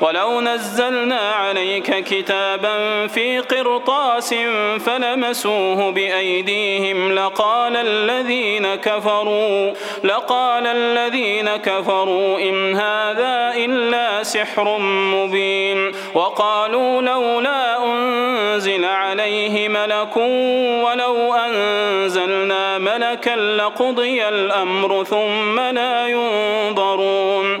ولو نزلنا عليك كتابا في قرطاس فلمسوه بأيديهم لقال الذين كفروا لقال الذين كفروا إن هذا إلا سحر مبين وقالوا لولا أنزل عليه ملك ولو أنزلنا ملكا لقضي الأمر ثم لا ينظرون.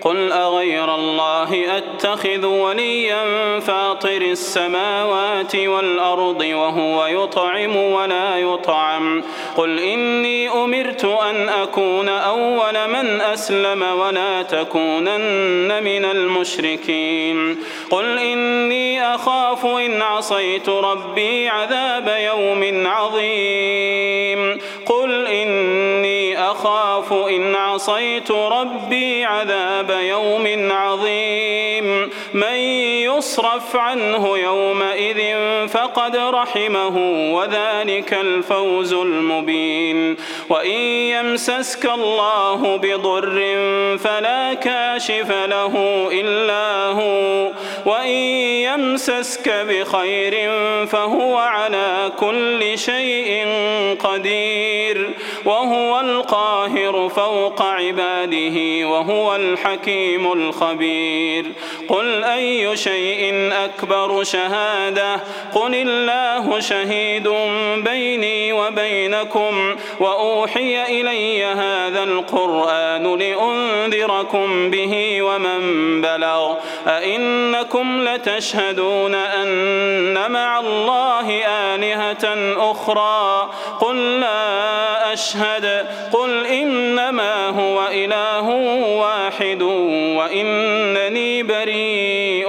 قل أغير الله أتخذ وليا فاطر السماوات والأرض وهو يطعم ولا يطعم. قل إني أمرت أن أكون أول من أسلم ولا تكونن من المشركين. قل إني أخاف إن عصيت ربي عذاب يوم عظيم. قل إني أخاف إن عصيت ربي عذاب يوم عظيم. من يصرف عنه يومئذ فقد رحمه وذلك الفوز المبين. وإن يمسسك الله بضر فلا كاشف له إلا هو. وإن يمسسك بخير فهو على كل شيء قدير. وهو القاهر فوق عباده وهو الحكيم الخبير. قل أي شيء أكبر شهادة؟ قل الله شهيد بيني وبينكم وأوحي إلي هذا القرآن لأنذركم به ومن بلغ. أئنكم لتشهدون أن مع الله آلهة أخرى؟ قل لا أشهد. قل إنما هو إله واحد وإنني بريء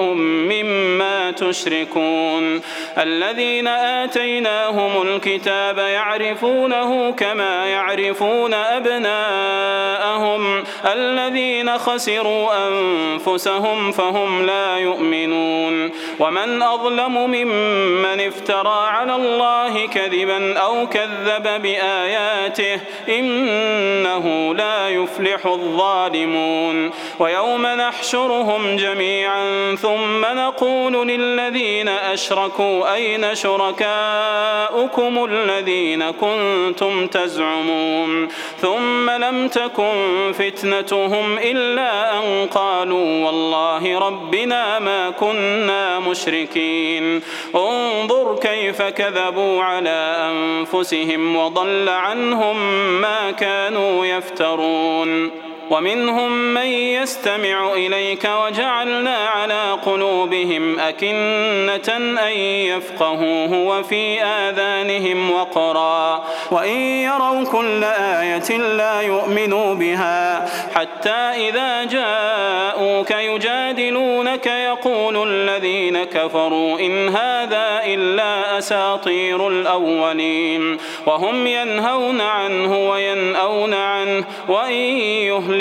تشركون. الذين آتيناهم الكتاب يعرفونه كما يعرفون أبناءهم. الذين خسروا أنفسهم فهم لا يؤمنون. ومن أظلم ممن افترى على الله كذبا أو كذب بآياته إنه لا يفلح الظالمون. ويوم نحشرهم جميعا ثم نقول للذين أشركوا أين شركاؤكم الذين كنتم تزعمون ثم لم تكن فتنتهم إلا أن قالوا والله ربنا ما كنا مشركين. انظر كيف كذبوا على أنفسهم وضل عنهم ما كانوا يفترون. ومنهم من يستمع إليك وجعلنا على قلوبهم أكنة أن يفقهوه وفي آذانهم وقرا. وإن يروا كل آية لا يؤمنوا بها حتى إذا جاءوك يجادلونك يقول الذين كفروا إن هذا إلا أساطير الأولين. وهم ينهون عنه وينأون عنه. وإن يهلكوا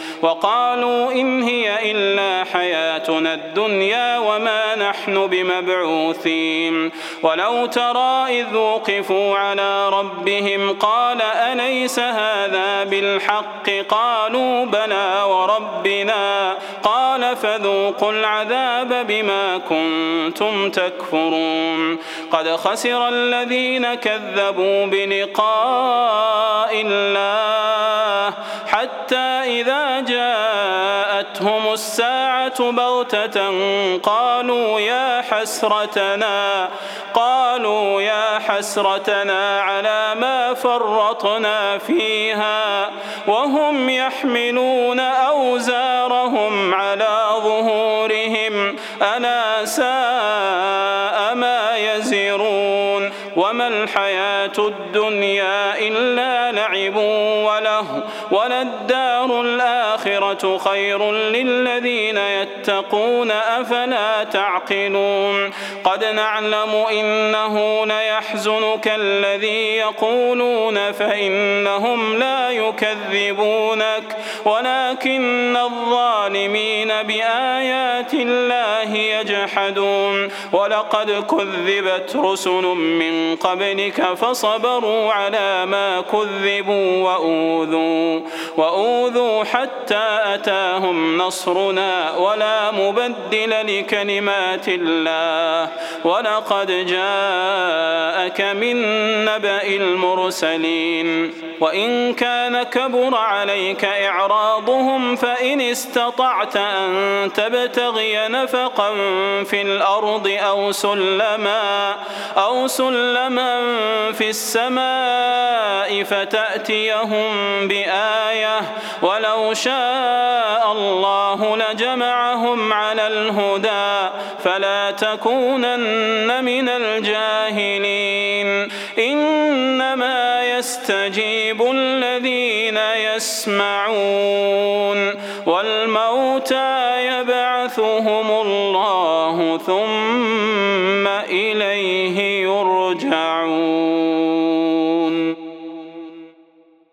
وقالوا إن هي إلا حياتنا الدنيا وما نحن بمبعوثين. ولو ترى إذ وقفوا على ربهم قال أليس هذا بالحق؟ قالوا بلى وربنا. قال فذوقوا العذاب بما كنتم تكفرون. قد خسر الذين كذبوا بلقاء الله حتى إذا جاءتهم الساعة بغتة قالوا يا حسرتنا قالوا يا حسرتنا على ما فرطنا فيها وهم يحملون أوزارهم على ظهورهم ألا ساء الحياة الدنيا إلا لعب وله وللدار الآخرة خير للذين يتقون أفلا تعقلون قد نعلم إنه ليحزنك الذي يقولون فإنهم لا يكذبونك ولكن الظالمين بآيات الله يجحدون ولقد كذبت رسل من قبلك فصبروا على ما كذبوا وأوذوا وأوذوا حتى أتاهم نصرنا ولا مبدل لكلمات الله. ولقد جاءك من نبأ المرسلين وإن كان كبر عليك إعراضهم فإن استطعت أن تبتغي نفقا في الأرض أو سلما أو سلما في السماء فتأتيهم بآية ولو شاء الله لجمعهم على الهدى فلا تكونن من الجاهلين. إنما يستجيب الذين يسمعون والموتى يبعثهم الله ثم إليه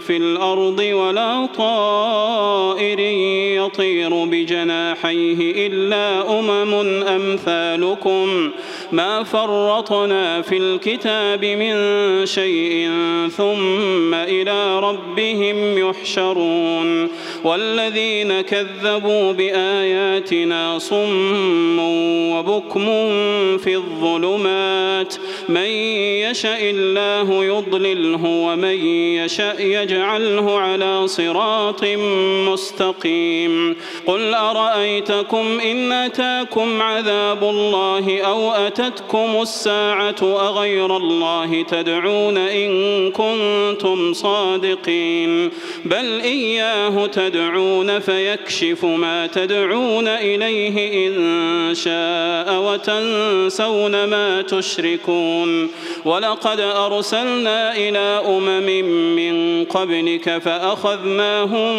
في الأرض ولا طائر يطير بجناحيه إلا أمم أمثالكم ۖ ما فرطنا في الكتاب من شيء ثم إلى ربهم يحشرون والذين كذبوا بآياتنا صم وبكم في الظلمات من يشاء الله يضلله ومن يشاء يجعله على صراط مستقيم. قل أرأيتكم إن أتاكم عذاب الله أو أتتكم الساعة أغير الله تدعون إن كنتم صادقين؟ بل إياه تدعون فيكشف ما تدعون إليه إن شاء وتنسون ما تشركون. ولقد أرسلنا إلى أمم من قبلك فأخذناهم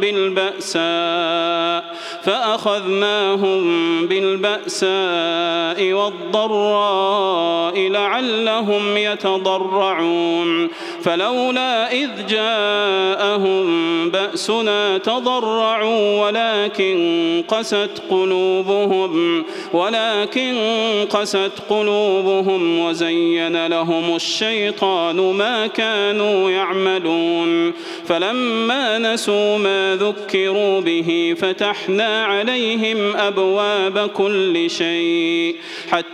بالبأساء فأخذناهم بالبأساء والضراء لعلهم يتضرعون. فلولا إذ جاءهم بأسنا تضرعوا ولكن قست قلوبهم ولكن قست قلوبهم وزين لهم الشيطان ما كانوا يعملون. فلما نسوا ما ذكروا به فتحنا عليهم أبواب كل شيء حتى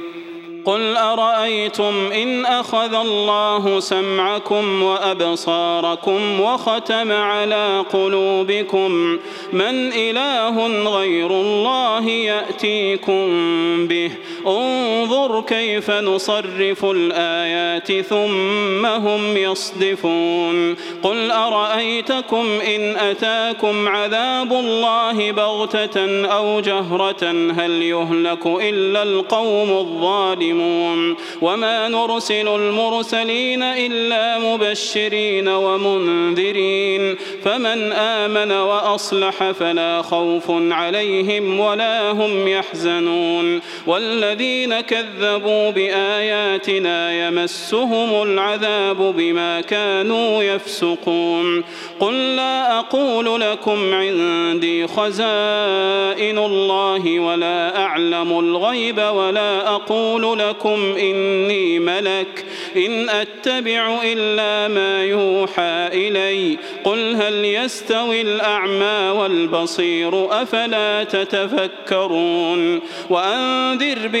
قل أرأيتم إن أخذ الله سمعكم وأبصاركم وختم على قلوبكم من إله غير الله يأتيكم به انظر كيف نصرف الآيات ثم هم يصدفون. قل أرأيتكم إن أتاكم عذاب الله بغتة أو جهرة؟ هل يهلك إلا القوم الظالمون. وما نرسل المرسلين إلا مبشرين ومنذرين. فمن آمن وأصلح فلا خوف عليهم ولا هم يحزنون. والذين كذبوا بآياتنا يمسهم العذاب بما كانوا يفسقون. قل لا أقول لكم عندي خزائن الله ولا أعلم الغيب ولا أقول لكم إني ملك. إن أتبع إلا ما يوحى إلي. قل هل يستوي الأعمى والبصير أفلا تتفكرون. وأنذر به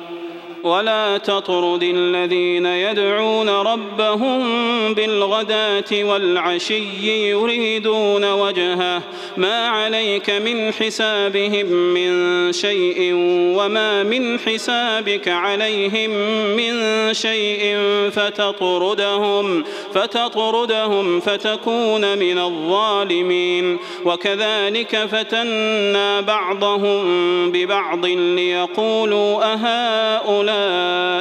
ولا تطرد الذين يدعون ربهم بالغداة والعشي يريدون وجهه. ما عليك من حسابهم من شيء وما من حسابك عليهم من شيء فتطردهم فتطردهم فتكون من الظالمين. وكذلك فتنا بعضهم ببعض ليقولوا أهؤلاء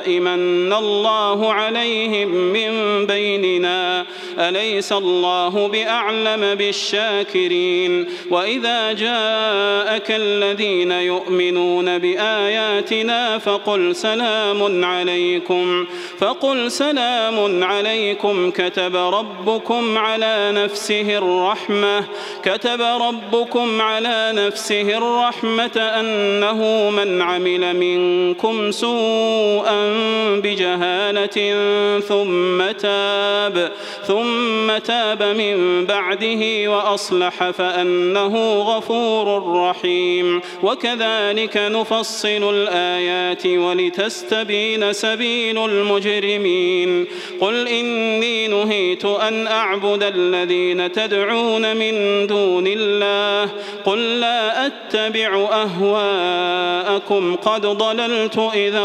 من الله عليهم من بيننا. أليس الله بأعلم بالشاكرين؟ وإذا جاءك الذين يؤمنون بآياتنا فقل سلام عليكم. فقل سلام عليكم. كتب ربكم على نفسه الرحمة. كتب ربكم على نفسه الرحمة أنه من عمل منكم سوءا بجهالة ثم تاب ثم تاب من بعده وأصلح فأنه غفور رحيم. وكذلك نفصل الآيات ولتستبين سبيل المجرمين. قل إني نهيت أن أعبد الذين تدعون من دون الله. قل لا أتبع أهواءكم قد ضللت إذا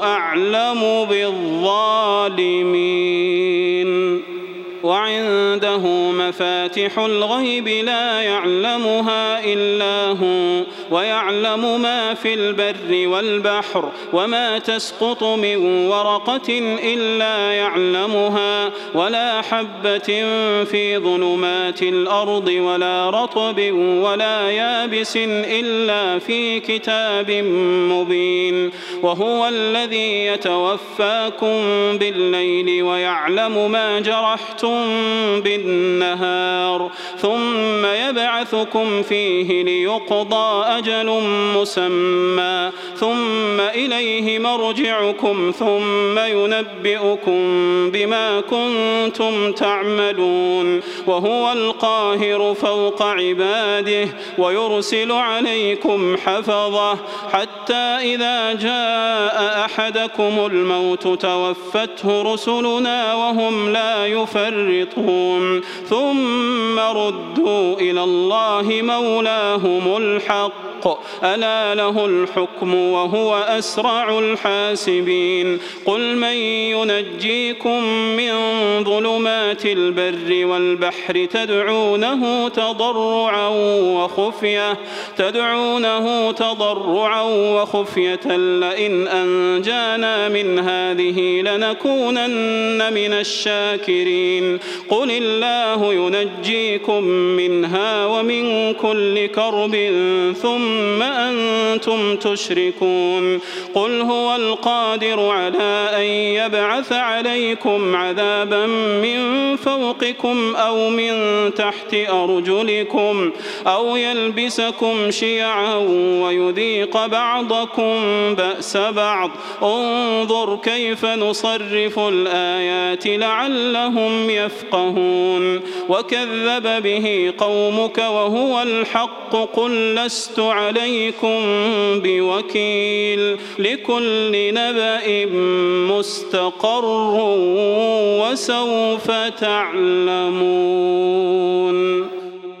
أعلم بالظالمين. وعنده مفاتح الغيب لا يعلمها إلا هو ويعلم ما في البر والبحر وما تسقط من ورقة إلا يعلمها ولا حبة في ظلمات الأرض ولا رطب ولا يابس إلا في كتاب مبين. وهو الذي يتوفاكم بالليل ويعلم ما جرحتم بالنهار ثم يبعثكم فيه ليقضى أجل مسمى. ثم إليه مرجعكم ثم ينبئكم بما كنتم تعملون. وهو القاهر فوق عباده ويرسل عليكم حفظه. حتى إذا جاء أحدكم الموت توفته رسلنا وهم لا يفرطون. ثم ردوا إلى الله مولاهم الحق. الحق. ألا له الحكم وهو أسرع الحاسبين. قل من ينجيكم من ظلمات البر والبحر تدعونه تضرعا وخفية تدعونه تضرعا وخفية. لئن أنجانا من هذه لنكونن من الشاكرين. قل الله ينجيكم منها ومن كل كرب ثم ثم أنتم تشركون. قل هو القادر على أن يبعث عليكم عذابا من فوقكم أو من تحت أرجلكم أو يلبسكم شيعا ويذيق بعضكم بأس بعض. انظر كيف نصرف الآيات لعلهم يفقهون. وكذب به قومك وهو الحق. قل لست عليكم بوكيل لكل نبأ مستقر وسوف تعلمون.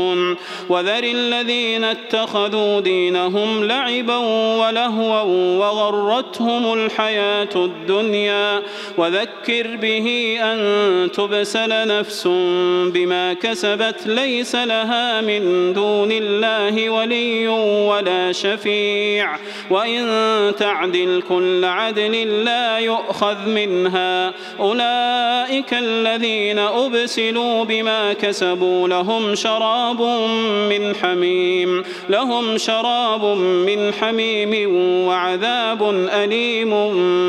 يعلمون. وذر الذين اتخذوا دينهم لعبا ولهوا وغرتهم الحياة الدنيا. وذكر به أن تبسل نفس بما كسبت ليس لها من دون الله ولي ولا شفيع. وإن تعدل كل عدل لا يؤخذ منها. أولئك الذين أبسلوا بما كسبوا لهم شراب شراب من حميم لهم شراب من حميم وعذاب أليم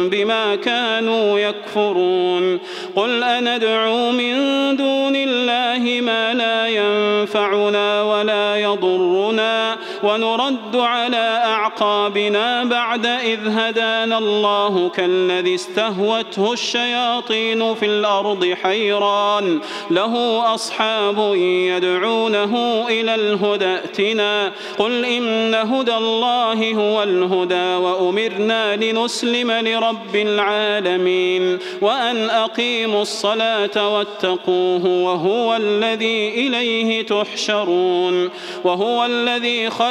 بما كانوا يكفرون. قل أندعو من دون الله ما لا ينفعنا ولا يضرنا. ونرد على أعقابنا بعد إذ هدانا الله كالذي استهوته الشياطين في الأرض حيران. له أصحاب يدعونه إلى الهدى ائتنا. قل إن هدى الله هو الهدى وأمرنا لنسلم لرب العالمين. وأن أقيموا الصلاة واتقوه وهو الذي إليه تحشرون. وهو الذي خلق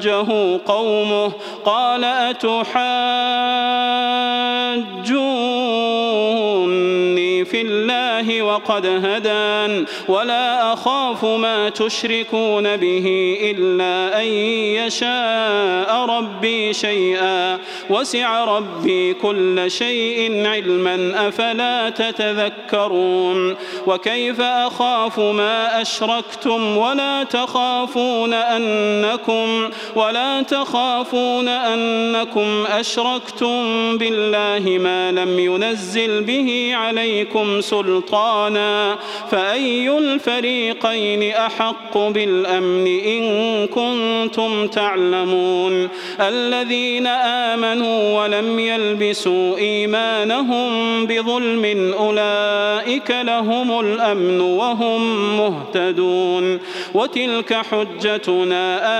وحاجه قومه؟ قال أتحاجوني في الله وقد هدان ولا أخاف ما تشركون به إلا أن يشاء ربي شيئا. وسع ربي كل شيء علما أفلا تتذكرون؟ وكيف أخاف ما أشركتم؟ ولا تخافون أنكم ولا تخافون أنكم أشركتم بالله ما لم ينزل به عليكم سلطانا فأي الفريقين أحق بالأمن إن كنتم تعلمون الذين آمنوا ولم يلبسوا إيمانهم بظلم أولئك لهم الأمن وهم مهتدون وتلك حجتنا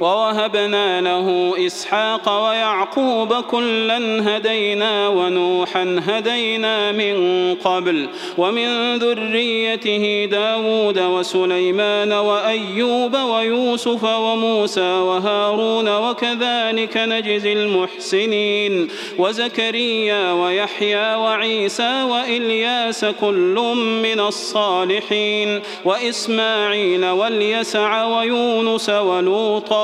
ووهبنا له إسحاق ويعقوب كلا هدينا ونوحا هدينا من قبل ومن ذريته داود وسليمان وأيوب ويوسف وموسى وهارون وكذلك نجزي المحسنين وزكريا ويحيى وعيسى وإلياس كل من الصالحين وإسماعيل واليسع ويونس ولوطا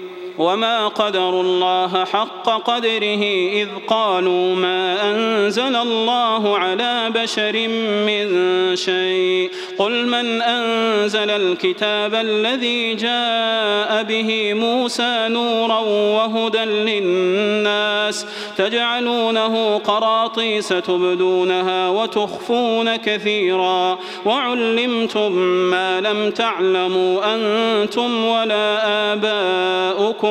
وما قدروا الله حق قدره إذ قالوا ما أنزل الله على بشر من شيء قل من أنزل الكتاب الذي جاء به موسى نورا وهدى للناس تجعلونه قراطيس تبدونها وتخفون كثيرا وعلمتم ما لم تعلموا أنتم ولا آباؤكم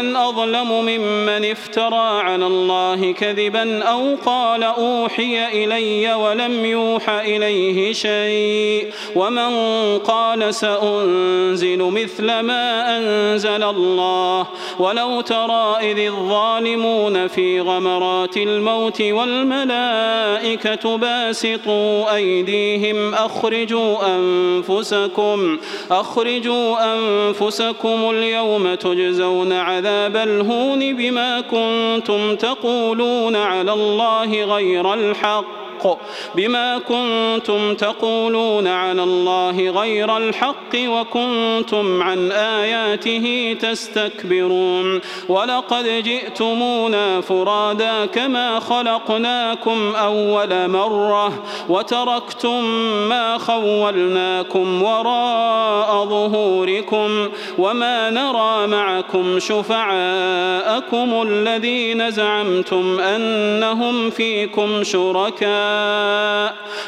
أظلم ممن افترى على الله كذبا أو قال أوحي إلي ولم يوح إليه شيء ومن قال سأنزل مثل ما أنزل الله ولو ترى إذ الظالمون في غمرات الموت والملائكة باسطوا أيديهم أخرجوا أنفسكم أخرجوا أنفسكم اليوم تجزون عذاب الهون بما كنتم تقولون على الله غير الحق. الحق بما كنتم تقولون على الله غير الحق وكنتم عن آياته تستكبرون ولقد جئتمونا فرادا كما خلقناكم أول مرة وتركتم ما خولناكم وراء ظهوركم وما نرى معكم شفعاءكم الذين زعمتم أنهم فيكم شركاء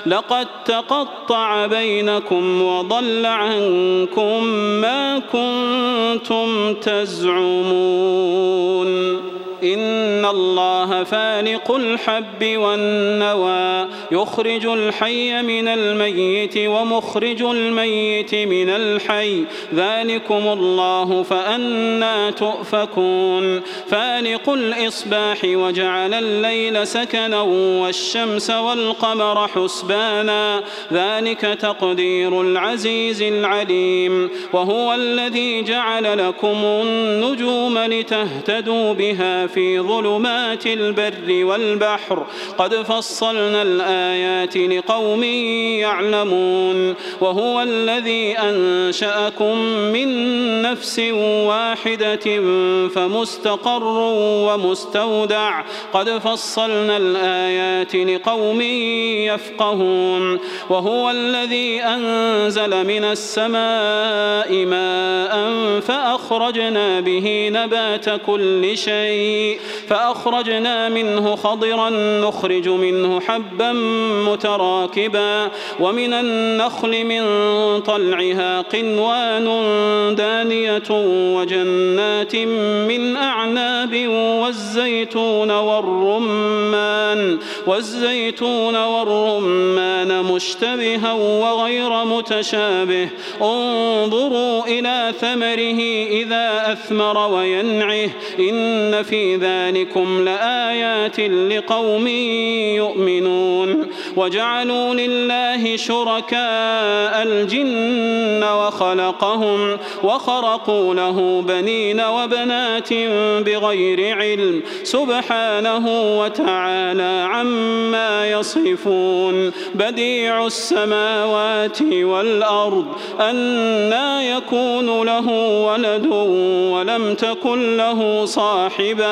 لقد تقطع بينكم وضل عنكم ما كنتم تزعمون إن الله فالق الحب والنوى يخرج الحي من الميت ومخرج الميت من الحي. ذلكم الله فأنا تؤفكون. فالق الإصباح وجعل الليل سكنا والشمس والقمر حسبانا. ذلك تقدير العزيز العليم. وهو الذي جعل لكم النجوم لتهتدوا بها في ظلمات البر والبحر. قد فصلنا الآيات لقوم يعلمون. وهو الذي أنشأكم من نفس واحدة فمستقر ومستودع. قد فصلنا الآيات لقوم يفقهون. وهو الذي أنزل من السماء ماء فأخرجنا به نبات كل شيء. فأخرجنا منه خضرا نخرج منه حبا متراكبا ومن النخل من طلعها قنوان دانية وجنات من أعناب والزيتون والرمان والزيتون والرمان مشتبها وغير متشابه انظروا إلى ثمره إذا أثمر وينعه إن في ذلكم لآيات لقوم يؤمنون وجعلوا لله شركاء الجن وخلقهم وخرقوا له بنين وبنات بغير علم سبحانه وتعالى عما يصفون بديع السماوات والأرض أنا يكون له ولد ولم تكن له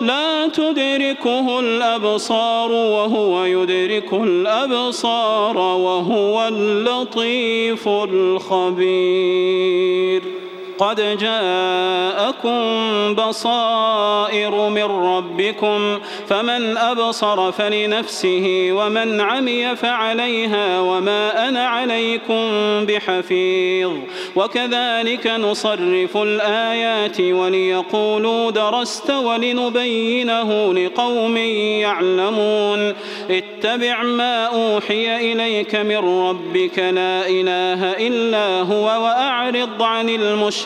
لا تدركه الأبصار وهو يدرك الأبصار وهو اللطيف الخبير. قد جاءكم بصائر من ربكم فمن أبصر فلنفسه ومن عمي فعليها وما أنا عليكم بحفيظ. وكذلك نصرف الآيات وليقولوا درست ولنبينه لقوم يعلمون. اتبع ما أوحي إليك من ربك لا إله إلا هو وأعرض عن المشركين.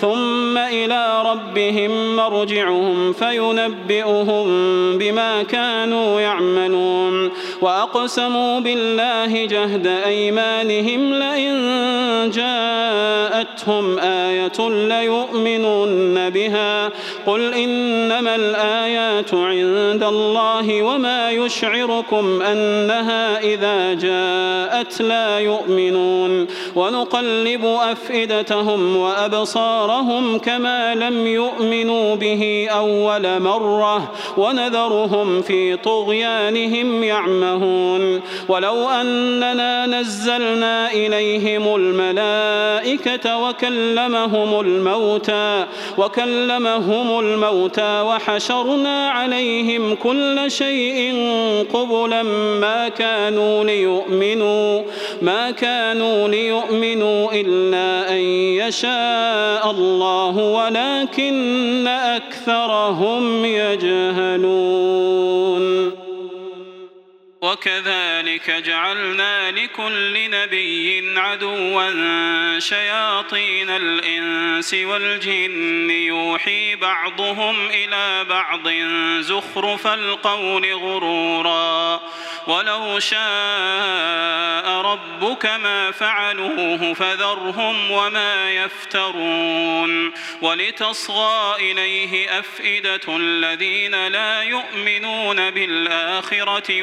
ثم إلى ربهم مرجعهم فينبئهم بما كانوا يعملون. وأقسموا بالله جهد أيمانهم لئن جاءتهم آية ليؤمنن بها. قل إنما الآيات عند الله وما يشعركم أنها إذا جاءت لا يؤمنون. ونقلب أفئدتهم وأبصارهم كما لم يؤمنوا به أول مرة ونذرهم في طغيانهم يعمهون ولو أننا نزلنا إليهم الملائكة وكلمهم الموتى وكلمهم الموتى وحشرنا عليهم كل شيء قبلا ما كانوا ليؤمنوا ما كانوا ليؤمنوا إلا أن يشاء الله ولكن أكثرهم يجهلون. وكذلك جعلنا لكل نبي عدوا شياطين الإنس والجن يوحي بعضهم إلى بعض زخرف القول غرورا ولو شاء ربك ما فعلوه فذرهم وما يفترون ولتصغى إليه أفئدة الذين لا يؤمنون بالآخرة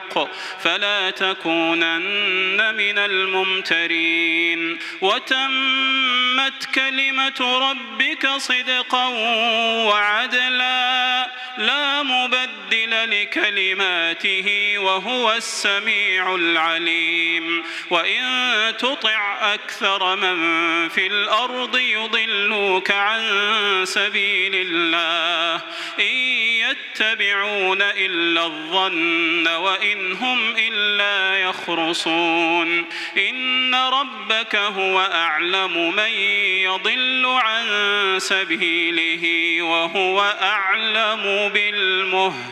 فلا تكونن من الممترين. وتمت كلمة ربك صدقا وعدلا لا مبدل لكلماته وهو السميع العليم. وإن تطع أكثر من في الأرض يضلوك عن سبيل الله. إن يتبعون إلا الظن وإن هم إلا يخرصون. إن ربك هو أعلم من يضل عن سبيله وهو أعلم بالمهتدين.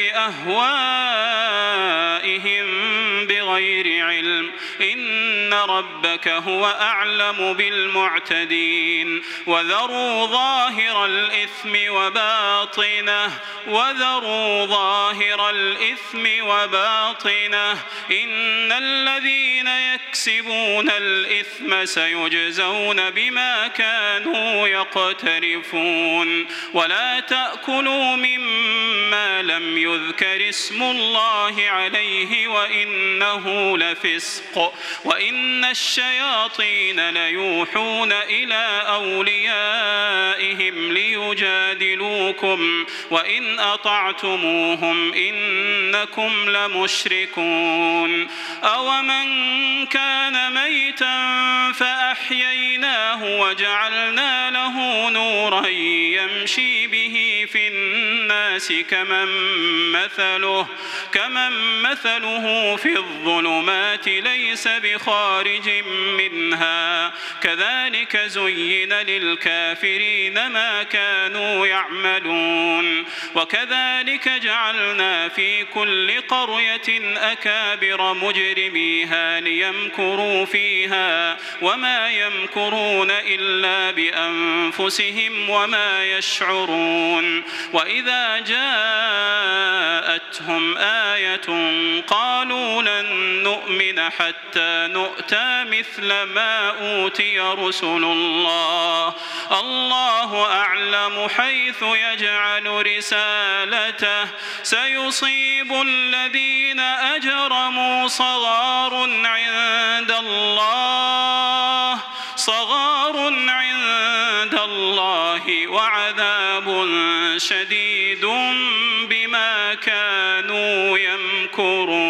بأهوائهم بغير علم. إن ربك هو أعلم بالمعتدين. وذروا ظاهر الإثم وباطنه. وذروا ظاهر الإثم وباطنه. إن الذين يكسبون الإثم سيجزون بما كانوا يقترفون. ولا تأكلوا مما لم يذكر اسم الله عليه وإنه لفسق وإن الشياطين ليوحون إلى أوليائهم ليجادلوكم وإن أطعتموهم إنكم لمشركون. أومن كان ميتا فأحييناه وجعلنا له نورا يمشي به في الناس كمن مثله كمن مثله في الظلمات ليس بخارج منها. كذلك زين للكافرين ما كانوا يعملون. وكذلك جعلنا في كل قرية أكابر مجرميها ليمكروا فيها وما يمكرون إلا بأنفسهم وما يشعرون. وإذا جاءتهم آية قالوا لن نؤمن حتى نؤتى مثل ما أوتي رسل الله. الله أعلم حيث يجعل رسالته. سيصيب الذين أجرموا صغار عند الله. صغار عند الله وعذاب شديد بما يمكرون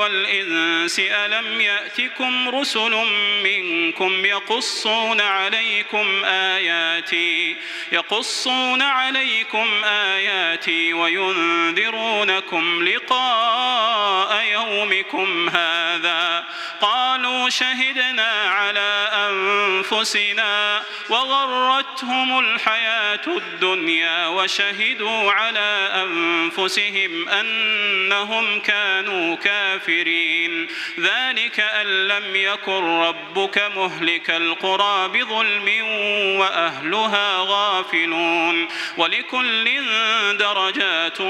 والإنس ألم يأتكم رسل منكم يقصون عليكم آياتي يقصون عليكم آياتي وينذرونكم لقاء يومكم هذا. قالوا شهدنا على أنفسنا وغرتهم الحياة الدنيا وشهدوا على أنفسهم أنهم كانوا كافرين. ذلك أن لم يكن ربك مهلك القرى بظلم وأهلها غافلون. ولكل درجات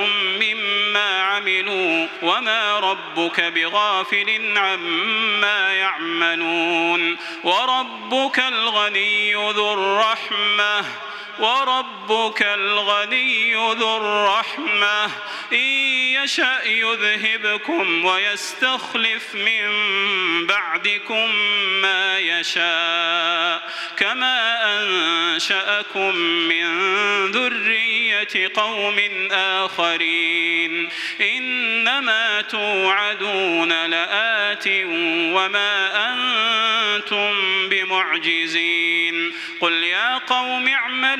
مما عملوا وما ربك بغافل عما يعملون. وربك الغني ذو الرحمة. وربك الغني ذو الرحمة. إن يشأ يذهبكم ويستخلف من بعدكم ما يشاء. كما أنشأكم من ذرية قوم آخرين. إنما توعدون لآت وما أنتم بمعجزين. قل يا قوم اعملوا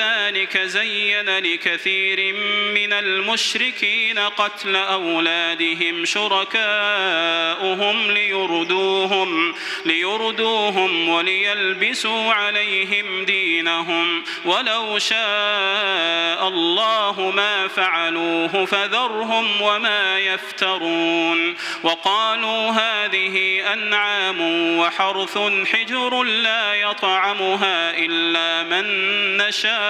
وكذلك زين لكثير من المشركين قتل أولادهم شركاؤهم ليردوهم ليردوهم وليلبسوا عليهم دينهم. ولو شاء الله ما فعلوه فذرهم وما يفترون. وقالوا هذه أنعام وحرث حجر لا يطعمها إلا من نشاء.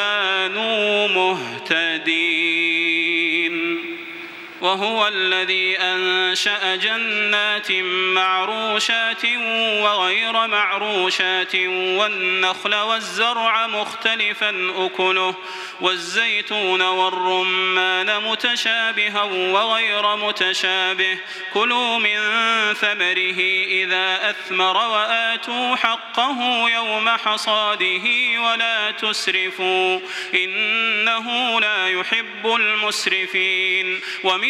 كانوا مهتدين. وهو الذي أنشأ جنات معروشات وغير معروشات والنخل والزرع مختلفا أكله والزيتون والرمان متشابها وغير متشابه كلوا من ثمره إذا أثمر وآتوا حقه يوم حصاده ولا تسرفوا إنه لا يحب المسرفين ومن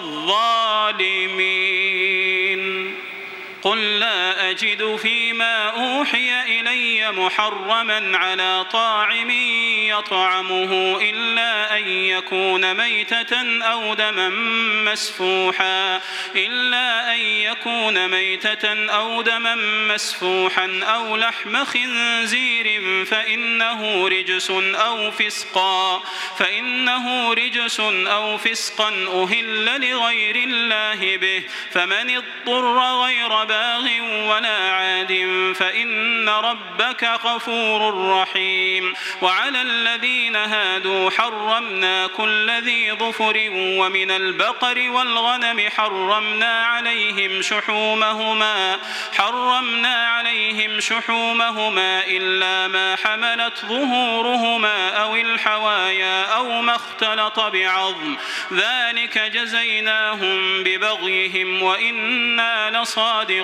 الظالمين. قل لا أجد فيما أوحي إلي محرما على طاعم يطعمه إلا أن يكون ميتة أو دما مسفوحا إلا أن يكون ميتة أو دما مسفوحا أو لحم خنزير فإنه رجس أو فسقا فإنه رجس أو فسقا أهل لغير الله به فمن اضطر غير باغ ولا عاد فإن ربك غفور رحيم وعلى الذين هادوا حرمنا كل ذي ظفر ومن البقر والغنم حرمنا عليهم شحومهما حرمنا عليهم شحومهما إلا ما حملت ظهورهما أو الحوايا أو ما اختلط بعظم ذلك جزيناهم ببغيهم وإنا لصادقون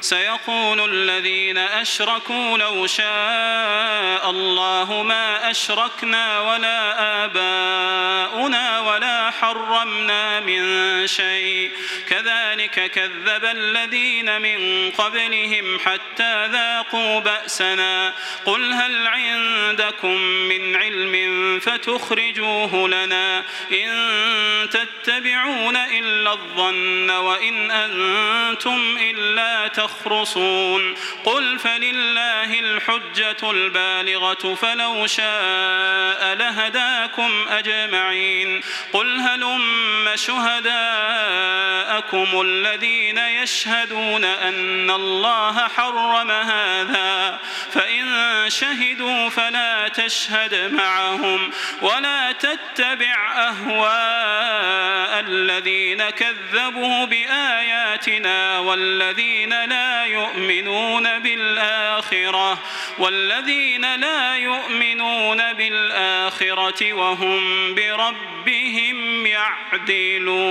سيقول الذين أشركوا لو شاء الله ما أشركنا ولا آباؤنا ولا حرمنا من شيء. كذلك كذب الذين من قبلهم حتى ذاقوا بأسنا. قل هل عندكم من علم فتخرجوه لنا إن تتبعون إلا الظن وإن أنتم إلا تخرصون قل فلله الحجة البالغة فلو شاء لهداكم أجمعين. قل هلم شهداءكم الذين يشهدون أن الله حرم هذا. فإن شهدوا فلا تشهد معهم ولا تتبع أهواء الذين كذبوا بآياتنا والذين لا يؤمنون بالآخرة والذين لا يؤمنون بالآخرة وهم بربهم يعدلون.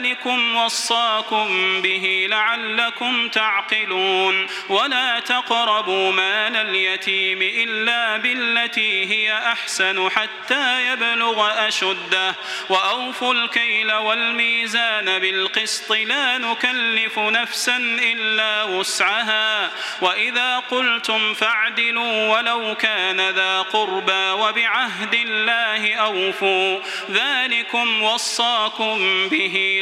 ذلكم وصاكم به لعلكم تعقلون. ولا تقربوا مال اليتيم إلا بالتي هي أحسن حتى يبلغ أشده. وأوفوا الكيل والميزان بالقسط لا نكلف نفسا إلا وسعها. وإذا قلتم فاعدلوا ولو كان ذا قربى وبعهد الله أوفوا. ذلكم وصاكم به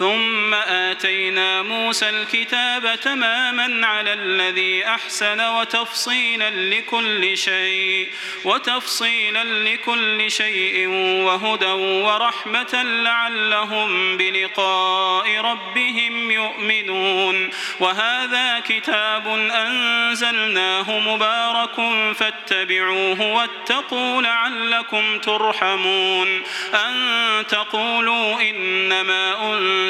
ثم آتينا موسى الكتاب تماما على الذي أحسن وتفصيلا لكل شيء وتفصيلا لكل شيء وهدى ورحمة لعلهم بلقاء ربهم يؤمنون. وهذا كتاب أنزلناه مبارك فاتبعوه واتقوا لعلكم ترحمون. أن تقولوا إنما أنزل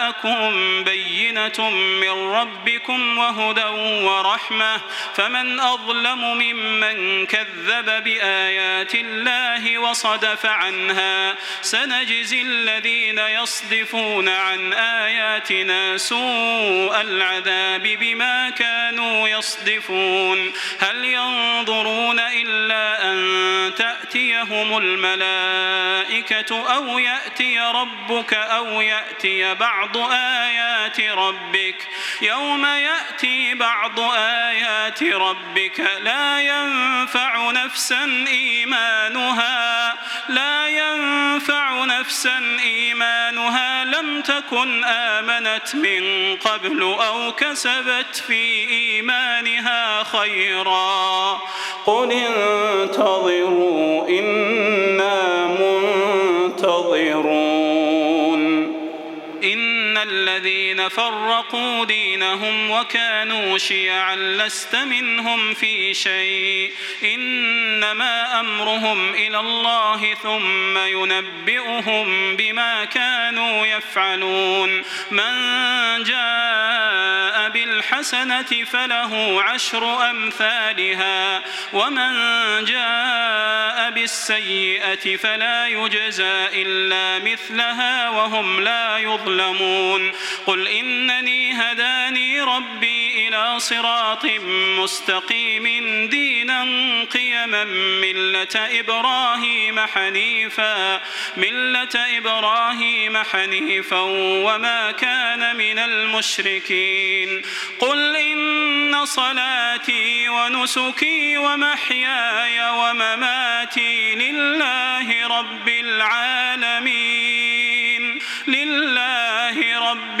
جاءكم بينة من ربكم وهدى ورحمة. فمن أظلم ممن كذب بآيات الله وصدف عنها سنجزي الذين يصدفون عن آياتنا سوء العذاب بما كانوا يصدفون. هل ينظرون إلا أن تأتيهم الملائكة أو يأتي ربك أو يأتي بعض آيات ربك يوم يأتي بعض آيات ربك لا ينفع نفسا إيمانها لا ينفع نفسا إيمانها لم تكن آمنت من قبل أو كسبت في إيمانها خيرا. قل انتظروا إنا منتظرون إن الذين فرقوا دينهم وكانوا شيعا لست منهم في شيء. إنما أمرهم إلى الله ثم ينبئهم بما كانوا يفعلون. من جاء بالحسنة فله عشر أمثالها ومن جاء بالسيئة فلا يجزى إلا مثلها وهم لا يظلمون. قل إنني هداني ربي إلى صراط مستقيم دينا قيما ملة إبراهيم حنيفا ملة إبراهيم حنيفا وما كان من المشركين. قل إن صلاتي ونسكي ومحياي ومماتي لله رب العالمين لله رب